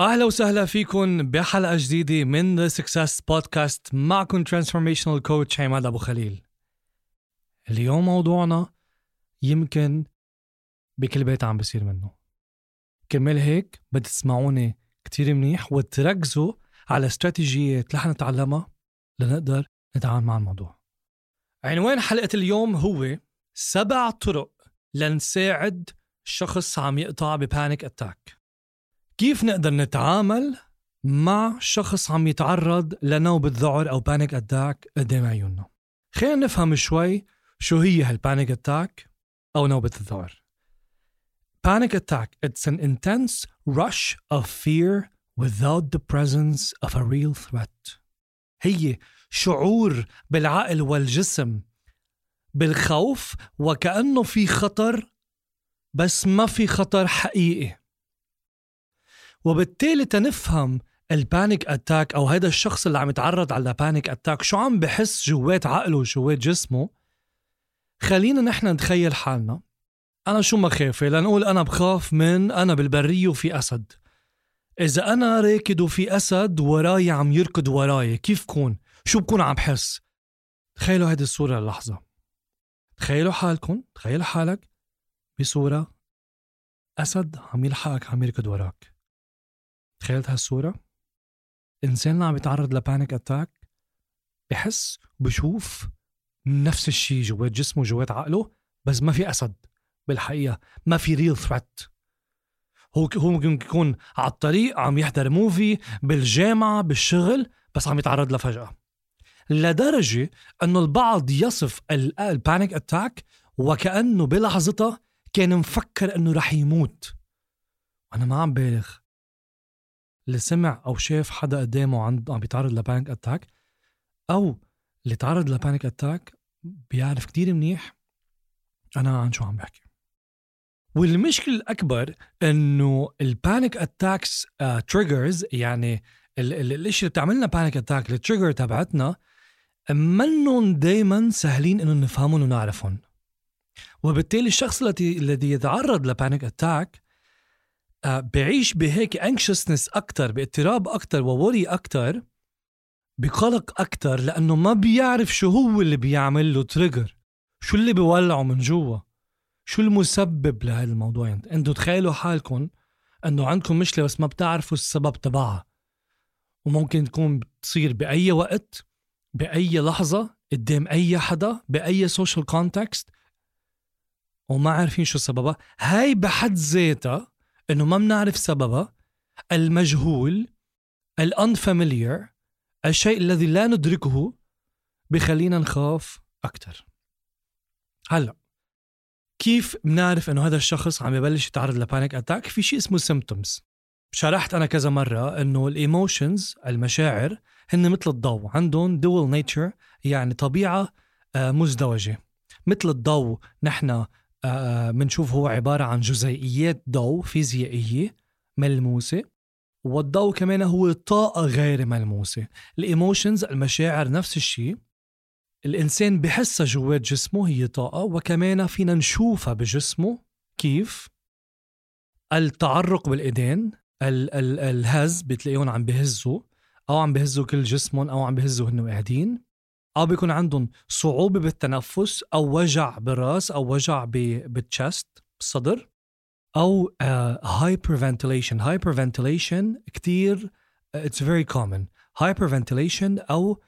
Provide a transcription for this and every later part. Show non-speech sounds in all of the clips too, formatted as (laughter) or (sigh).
أهلا وسهلا فيكم بحلقة جديدة من The Success Podcast معكم transformational coach عماد أبو خليل. اليوم موضوعنا يمكن بكل بيت عم بصير منه. كرمال هيك بدي تسمعوني كتير منيح وتركزوا على استراتيجيات رح نتعلمها لنقدر نتعامل مع الموضوع. عنوان حلقة اليوم هو سبع طرق لنساعد شخص عم يقطع ب panic attack كيف نقدر نتعامل مع شخص عم يتعرض لنوبة ذعر أو panic attack قدام عيوننا؟ خلينا نفهم شوي شو هي هال panic attack أو نوبة الذعر. Panic attack it's an intense rush of fear without the presence of a real threat. هي شعور بالعقل والجسم بالخوف وكأنه في خطر بس ما في خطر حقيقي. وبالتالي تنفهم ال panic attack أو هذا الشخص اللي عم يتعرض على panic attack شو عم بحس جوات عقله وجوات جسمه. خلينا نحن نتخيل حالنا. أنا شو مخاوفي لنقول أنا بخاف من أنا بالبرية وفي أسد. إذا أنا راكد وفي أسد وراي عم يركض وراي كيف كون؟ شو بكون عم بحس؟ تخيلوا هيدي الصورة للحظة. تخيلوا حالكم تخيل حالك بصورة أسد عم يلحقك عم يركض وراك. تخيلت هالصورة. إنسان اللي عم يتعرض ل panic attack بحس وبشوف نفس الشيء جوات جسمه جوات عقله بس ما في أسد بالحقيقة ما في real threat هو هو ممكن يكون على الطريق عم يحضر movie بالجامعة بالشغل بس عم يتعرض لفجأة. لدرجة أنه البعض يصف ال panic attack وكأنه بلحظتها كان مفكر أنه رح يموت. أنا ما عم بالغ. اللي سمع أو شاف حدا قدامه عم عم بيتعرض ل panic attack أو اللي تعرض ل panic attack بيعرف كتير منيح أنا عن شو عم بحكي. والمشكلة الأكبر إنه ال panic attacks triggers يعني الإشي اللي بتعملنا panic attack ال trigger تبعتنا منهم دايما سهلين إنه نفهمهم ونعرفهم. وبالتالي الشخص الذي الذي يتعرض ل panic attack آه، بعيش بهيك anxiousness أكثر باضطراب أكثر worry أكثر بقلق أكثر لأنه ما بيعرف شو هو اللي بيعمل له trigger شو اللي بيولعه من جوا؟ شو المسبب لهذا الموضوع يعني أنتوا تخيلوا حالكم إنه عندكم مشكلة بس ما بتعرفوا السبب تبعها. وممكن تكون بتصير بأي وقت بأي لحظة قدام أي حدا بأي social context وما عارفين شو سببها. هاي بحد ذاتها إنه ما بنعرف سببها المجهول ال unfamiliar الشيء الذي لا ندركه بخلينا نخاف أكثر هلأ كيف بنعرف إنه هذا الشخص عم يبلش يتعرض ل panic attack في شيء اسمه symptoms شرحت أنا كذا مرة إنه ال emotions المشاعر هن مثل الضوء عندهم dual nature يعني طبيعة آه، مزدوجة. مثل الضوء نحن بنشوف آه، هو عبارة عن جزيئيات ضوء فيزيائية ملموسة والضوء كمان هو طاقة غير ملموسة. ال emotions المشاعر نفس الشيء. الإنسان بحسها جوات جسمه هي طاقة وكمان فينا نشوفها بجسمه. كيف؟ التعرق بالإيدين ال- ال- الهز بتلاقيهم عم بهزوا أو عم بهزوا كل جسمهم أو عم بهزوا هن قاعدين. أو بيكون عندهم صعوبة بالتنفس أو وجع بالرأس أو وجع بال chest بالصدر أو hyperventilation hyperventilation كثير it's very common hyperventilation أو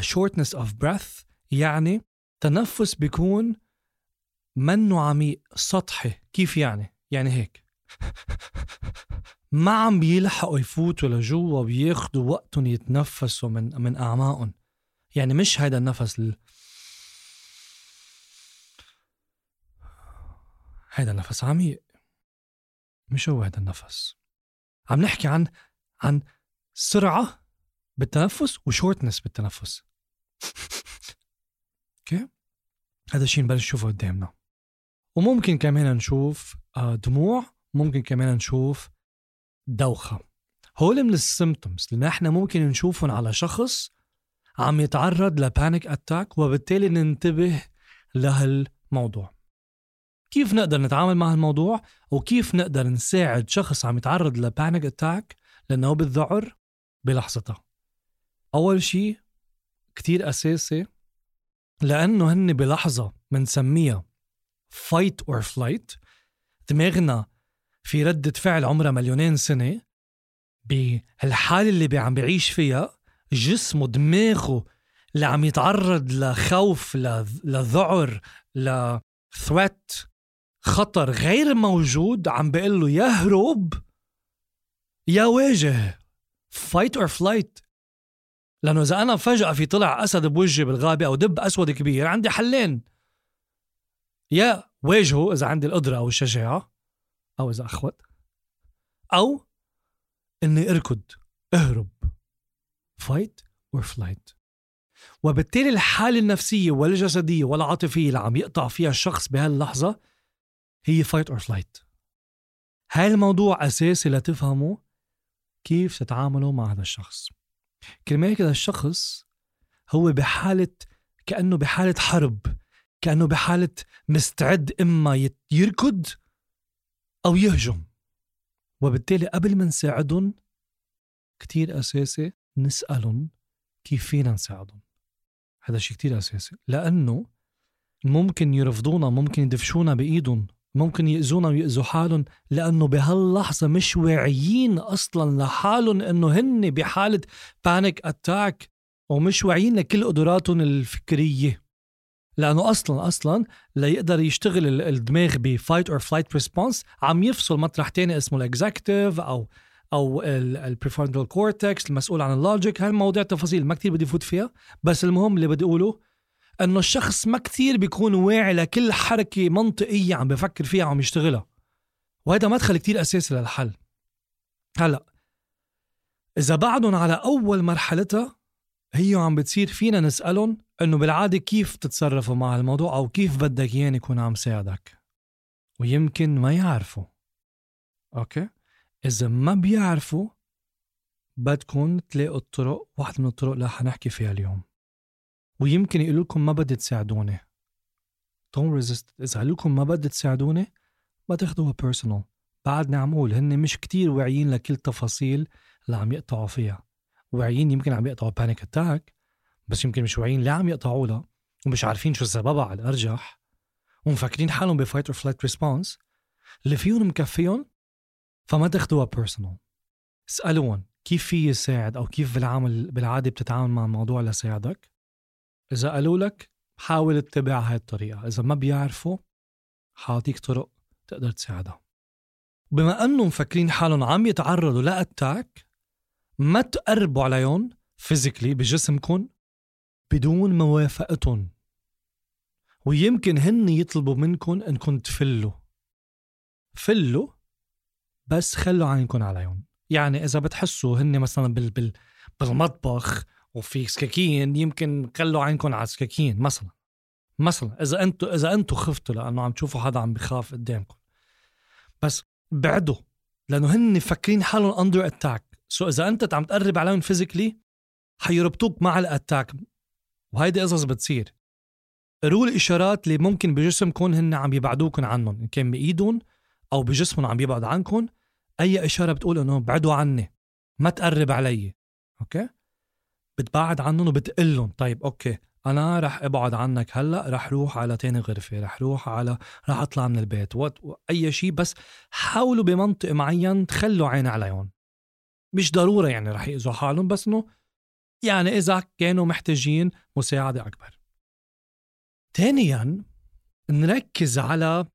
shortness of breath يعني تنفس بيكون منه عميق سطحي كيف يعني؟ يعني هيك. (laughs) ما عم بيلحقوا يفوتوا لجوا وبياخذوا وقتهم يتنفسوا من من أعماقهم. يعني مش هيدا النفس ال... هيدا النفس. عميق مش هو هيدا النفس. عم نحكي عن عن سرعة بالتنفس و shortness بالتنفس. (laughs) أوكي؟ هذا الشيء نبلش نشوفه قدامنا. وممكن كمان نشوف آه، دموع ممكن كمان نشوف دوخة. هول من ال symptoms اللي نحن ممكن نشوفهم على شخص عم يتعرض ل panic attack وبالتالي ننتبه لهالموضوع. كيف نقدر نتعامل مع هالموضوع؟ وكيف نقدر نساعد شخص عم يتعرض لبانيك اتاك لأنه بالذعر بلحظتها. أول شيء كتير أساسي لأنه هن بلحظة منسميها fight or flight دماغنا في ردة فعل عمرها مليونين سنة بهالحالة اللي عم بعيش فيها جسمه دماغه اللي عم يتعرض لخوف لذعر لثوات خطر غير موجود عم بيقول له يهرب يا واجه fight or flight لأنه إذا أنا فجأة في طلع أسد بوجهي بالغابة أو دب أسود كبير عندي حلين. يا واجهه إذا عندي القدرة أو الشجاعة أو إذا أخوت أو إني أركض أهرب. fight or flight وبالتالي الحالة النفسية والجسدية والعاطفية اللي عم يقطع فيها الشخص بهاللحظة هي fight or flight هاي الموضوع أساسي لتفهموا كيف تتعاملوا مع هذا الشخص. كرمال هيك هذا الشخص هو بحالة كأنه بحالة حرب كأنه بحالة مستعد إما يركض أو يهجم. وبالتالي قبل ما نساعدهم كتير أساسي نسألهم كيف فينا نساعدهم. هذا شيء كتير أساسي. لأنه ممكن يرفضونا ممكن يدفشونا بإيدهم ممكن يأذونا ويأذوا حالهم لأنه بهاللحظة مش واعيين أصلا لحالهم إنه هن بحالة بانيك أتاك ومش واعيين لكل قدراتهم الفكرية. لأنه أصلا أصلا ليقدر يشتغل الدماغ ب fight or flight response عم يفصل مطرح تاني اسمه ال executive أو أو ال prefrontal cortex المسؤول عن ال logic. هالمواضيع تفاصيل ما كتير بدي فوت فيها بس المهم اللي بدي أقوله إنه الشخص ما كتير بيكون واعي لكل حركة منطقية عم بفكر فيها عم يشتغلها وهذا مدخل كتير اساسي للحل. هلأ إذا بعدهم على أول مرحلتها هي عم بتصير فينا نسألهم إنه بالعادة كيف تتصرفوا مع الموضوع أو كيف بدك إياني يكون عم ساعدك؟ ويمكن ما يعرفوا. أوكي؟ إذا ما بيعرفوا بدكم تلاقوا الطرق واحدة من الطرق اللي حنحكي فيها اليوم. ويمكن يقولوا لكم ما بدي تساعدوني. Don't resist. إذا قالوا لكم ما بدي تساعدوني ما تاخذوها personal بعدني عم هن مش كتير واعيين لكل التفاصيل اللي عم يقطعوا فيها. واعيين يمكن عم يقطعوا panic attack بس يمكن مش واعيين ليه عم يقطعوا لها ومش عارفين شو سببها على الأرجح ومفكرين حالهم ب fight or flight response اللي فيهم مكفيهم فما تاخذوها personal اسألون كيف في يساعد أو كيف بالعمل بالعادة بتتعامل مع الموضوع لساعدك؟ إذا قالوا لك حاول اتبع هاي الطريقة. إذا ما بيعرفوا حاعطيك طرق تقدر تساعدها بما أنهم مفكرين حالهم عم يتعرضوا ل attack ما تقربوا عليهم physically بجسمكم بدون موافقتهم ويمكن هن يطلبوا منكم انكم تفلوا. فلوا بس خلوا عينكم عليهم يعني إذا بتحسوا هن مثلا بال بال بالمطبخ وفي سكاكين يمكن خلوا عينكم على السكاكين مثلا. مثلا. إذا أنتم إذا أنتم خفتوا لأنه عم تشوفوا حدا عم بخاف قدامكم بس بعدوا. لأنه هن مفكرين حالهم under attack so إذا أنت عم تقرب عليهم physically حيربطوك مع ال attack وهيدي قصص بتصير. قروا الاشارات اللي ممكن بجسمكم هن عم يبعدوكم عنهم. إن كان بايدهم أو بجسمهم عم يبعد عنكم أي إشارة بتقول إنه بعدوا عني ما تقرب علي أوكي؟ بتبعد عنهم وبتقلهم. طيب أوكي أنا رح أبعد عنك هلأ رح روح على تاني غرفة رح روح على رح أطلع من البيت. وات أي شيء بس حاولوا بمنطق معين تخلوا عين عليهم. مش ضرورة يعني رح يأذوا حالهم بس إنه يعني إذا كانوا محتاجين مساعدة أكبر. ثانيا نركز على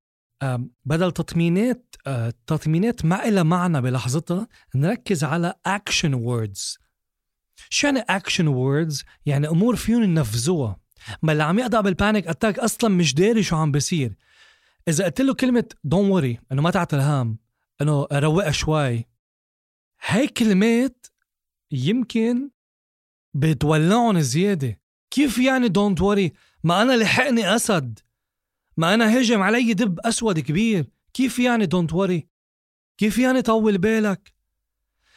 بدل تطمينات آه، تطمينات ما إلها معنى بلحظتها نركز على action words شو يعني action words يعني أمور فيهم ينفذوها. ما اللي عم يقطع بال panic attack أصلا مش داري شو عم بيصير. إذا قلت له كلمة don't worry إنه ما تعتل هم إنه روقها شوي. هاي كلمات يمكن بتولعهم زيادة. كيف يعني don't worry ما أنا لحقني أسد. ما أنا هجم علي دب أسود كبير. كيف يعني don't worry كيف يعني طول بالك؟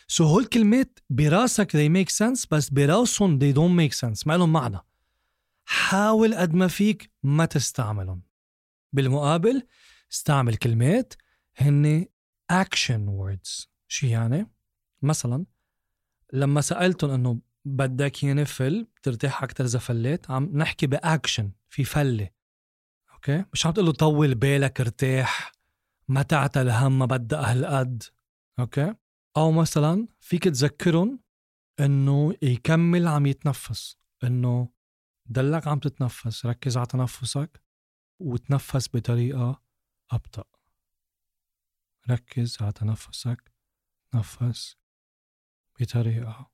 so هول كلمات براسك they make sense بس براسهم they don't make sense. ما لهم معنى. حاول قد ما فيك ما تستعملهم. بالمقابل استعمل كلمات هن action words. شو يعني؟ مثلا لما سألتهم إنه بدك ياني فل ترتاح أكثر إذا فليت عم نحكي بأكشن في فلة. أوكي. مش عم تقول له طول بالك ارتاح ما تعتل هم ما بدها هالقد أوكي. أو مثلا فيك تذكرهم إنه يكمل عم يتنفس إنه دلك عم تتنفس ركز على تنفسك وتنفس بطريقة أبطأ. ركز على تنفسك تنفس بطريقة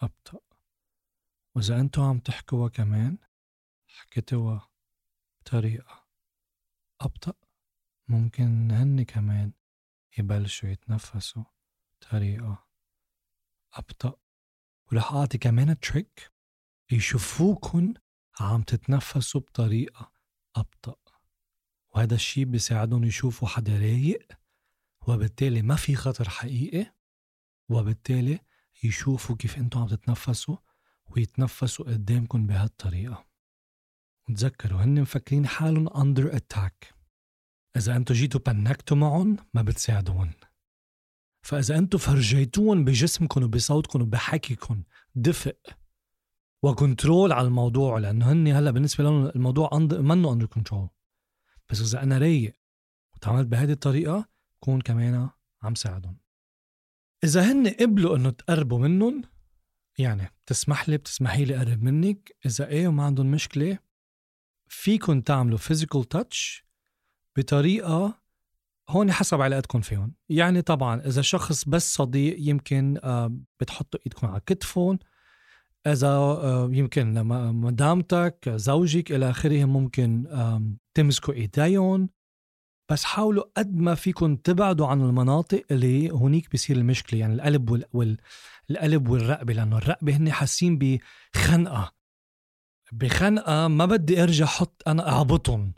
أبطأ. وإذا أنتوا عم تحكوا كمان حكيتوا بطريقة أبطأ؟ ممكن هن كمان يبلشوا يتنفسوا بطريقة أبطأ. ورح أعطي كمان تريك يشوفوكن عم تتنفسوا بطريقة أبطأ. وهذا الشيء بيساعدهم يشوفوا حدا رايق وبالتالي ما في خطر حقيقي وبالتالي يشوفوا كيف أنتم عم تتنفسوا ويتنفسوا قدامكم بهالطريقة. وتذكروا هن مفكرين حالهم under attack. إذا أنتوا جيتوا بنكتوا معهم ما بتساعدون فإذا أنتوا فرجيتوهم بجسمكم وبصوتكم وبحكيكم دفء و control على الموضوع لأنه هن هلأ بالنسبة لهم الموضوع منه under control بس إذا أنا رايق وتعاملت بهذه الطريقة كون كمان عم ساعدهم إذا هن قبلوا إنه تقربوا منهم يعني بتسمح لي بتسمحي لي أقرب منك إذا إيه وما عندهم مشكلة فيكن تعملوا فيزيكال تاتش بطريقة هون حسب علاقتكم فيهم. يعني طبعا إذا شخص بس صديق يمكن آه، بتحطوا إيدكم على كتفهم. إذا آه، يمكن لما مدامتك زوجك إلى آخره ممكن تمسكوا إيديهم. بس حاولوا قد ما فيكم تبعدوا عن المناطق اللي هونيك بيصير المشكلة. يعني القلب وال... وال... القلب والرقبة لأنه الرقبة هن حاسين بخنقة. بخنقة ما بدي أرجع أحط أنا أعبطهم.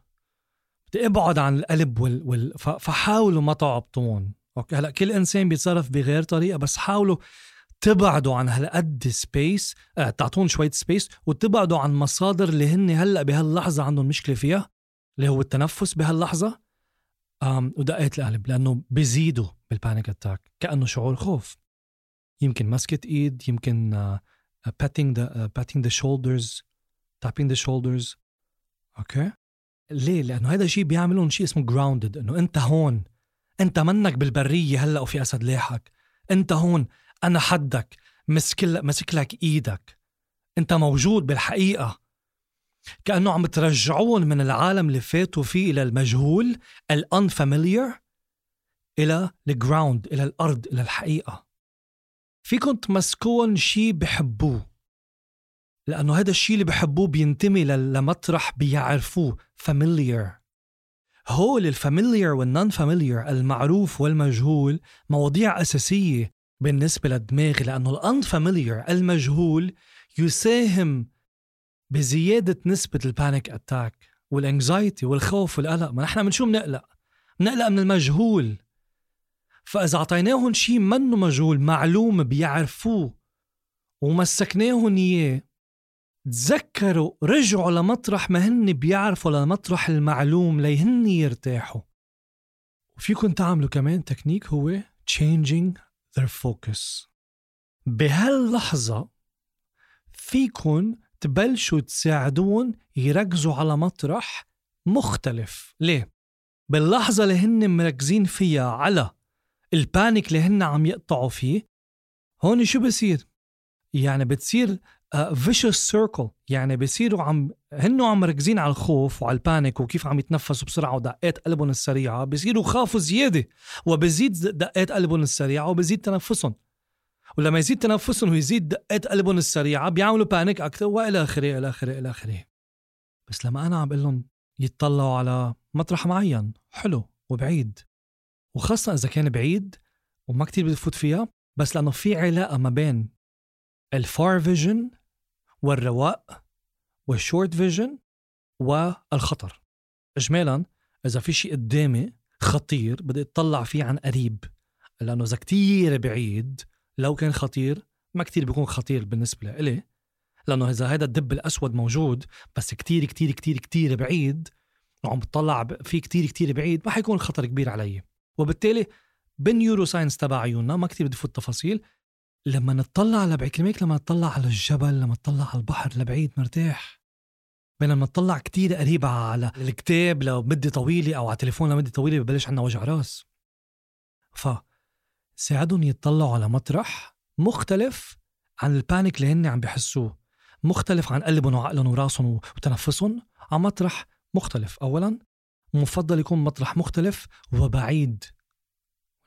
بدي أبعد عن القلب وال... وال... فحاولوا ما تعبطون. أوكي هلأ كل إنسان بيتصرف بغير طريقة بس حاولوا تبعدوا عن هالقد space آه تعطون شوية space وتبعدوا عن مصادر اللي هن هلأ بهاللحظة عندهم مشكلة فيها اللي هو التنفس بهاللحظة. ودقات القلب لأنه بيزيدوا بال panic attack كأنه شعور خوف. يمكن مسكة إيد يمكن patting the patting the shoulders tapping the shoulders أوكي ليه؟ لأنه هذا الشيء بيعملون شيء اسمه grounded إنه أنت هون. أنت منك بالبرية هلأ وفي أسد لاحقك أنت هون أنا حدك مسك مسك لك إيدك. أنت موجود بالحقيقة. كأنه عم ترجعون من العالم اللي فاتوا فيه إلى المجهول ال unfamiliar إلى ال ground إلى الأرض إلى الحقيقة. فيكم تمسكون شيء بحبوه. لأنه هذا الشيء اللي بحبوه بينتمي لمطرح بيعرفوه familiar هول ال familiar وال non familiar المعروف والمجهول مواضيع أساسية بالنسبة للدماغ لأنه ال unfamiliar المجهول يساهم بزيادة نسبة ال panic attack وال anxiety والخوف والقلق ما نحن من شو بنقلق؟ بنقلق من المجهول. فإذا أعطيناهم شيء منه مجهول معلوم بيعرفوه ومسكناهم إياه تذكروا رجعوا لمطرح ما هن بيعرفوا لمطرح المعلوم ليهن يرتاحوا وفيكم تعملوا كمان تكنيك هو changing their focus بهاللحظة فيكن تبلشوا تساعدون يركزوا على مطرح مختلف ليه؟ باللحظة اللي هن مركزين فيها على ال panic اللي هن عم يقطعوا فيه هون شو بصير؟ يعني بتصير vicious uh, circle يعني بصيروا عم هن عم مركزين على الخوف وعلى ال panic وكيف عم يتنفسوا بسرعة ودقات قلبهم السريعة. بصيروا خافوا زيادة وبزيد دقات قلبهم السريعة وبزيد تنفسهم. ولما يزيد تنفسهم ويزيد دقات قلبهم السريعة بيعملوا panic أكثر وإلى آخره إلى آخره إلى آخره. بس لما أنا عم بقول لهم يتطلعوا على مطرح معين حلو وبعيد. وخاصة إذا كان بعيد وما كتير بتفوت فيها بس لأنه في علاقة ما بين ال far vision والرواق وال short vision والخطر. إجمالا إذا في شيء قدامي خطير بدي أطلع فيه عن قريب لأنه إذا كتير بعيد لو كان خطير ما كتير بيكون خطير بالنسبة لإلي لأنه إذا هذا الدب الأسود موجود بس كتير كتير كتير كتير بعيد وعم بتطلع فيه كتير كتير بعيد ما حيكون خطر كبير علي. وبالتالي بال neuroscience تبع عيوننا ما كتير بدي فوت تفاصيل لما نطلع لبعيد كلمة لما نطلع على الجبل لما نطلع على البحر لبعيد مرتاح. بينما نطلع كتير قريب على الكتاب لمدة طويلة أو على التليفون لمدة طويلة ببلش عنا وجع راس. ف ساعدهم يطلعوا على مطرح مختلف عن ال panic اللي هن عم بيحسوه. مختلف عن قلبهم وعقلهم وراسهم وتنفسهم على مطرح مختلف. أولا مفضل يكون مطرح مختلف وبعيد.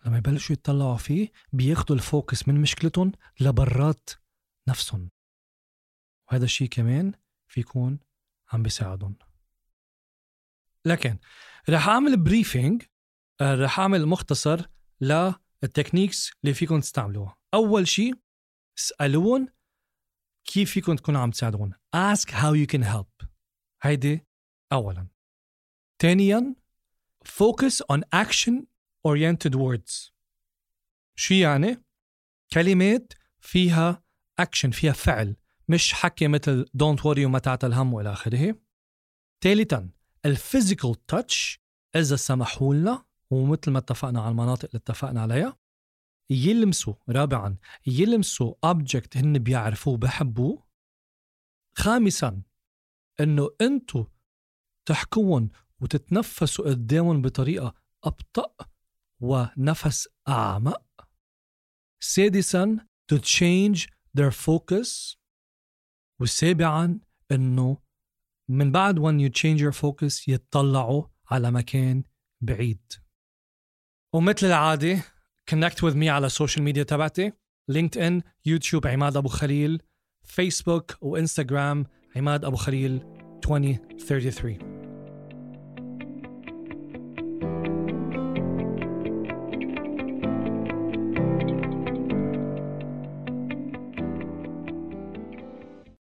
لما يبلشوا يتطلعوا فيه بياخدوا ال focus من مشكلتهم لبرات نفسهم. وهذا الشيء كمان في يكون عم بيساعدهم. لكن رح أعمل briefing آه، رح أعمل مختصر لل techniques اللي فيكم تستعملوها. أول شيء اسالون كيف فيكم تكونوا عم تساعدون ask how you can help. هيدي اولا. ثانيا focus on action oriented words. شو يعني؟ كلمات فيها اكشن فيها فعل مش حكي مثل don't worry وما تعتل هم والى آخره. ثالثا ال physical touch إذا سمحوا لنا ومثل ما اتفقنا على المناطق اللي اتفقنا عليها يلمسوا رابعا يلمسوا object هن بيعرفوه بحبوه. خامسا إنه انتو تحكون وتتنفسوا قدامهم بطريقة أبطأ ونفس اعمق سادسا to change their focus. وسابعا إنه من بعد when you change your focus يتطلعوا على مكان بعيد. ومثل العادة connect with me على ال social media تبعتي. لينكد ان يوتيوب عماد أبو خليل. فيسبوك وإنستغرام عماد أبو خليل 2033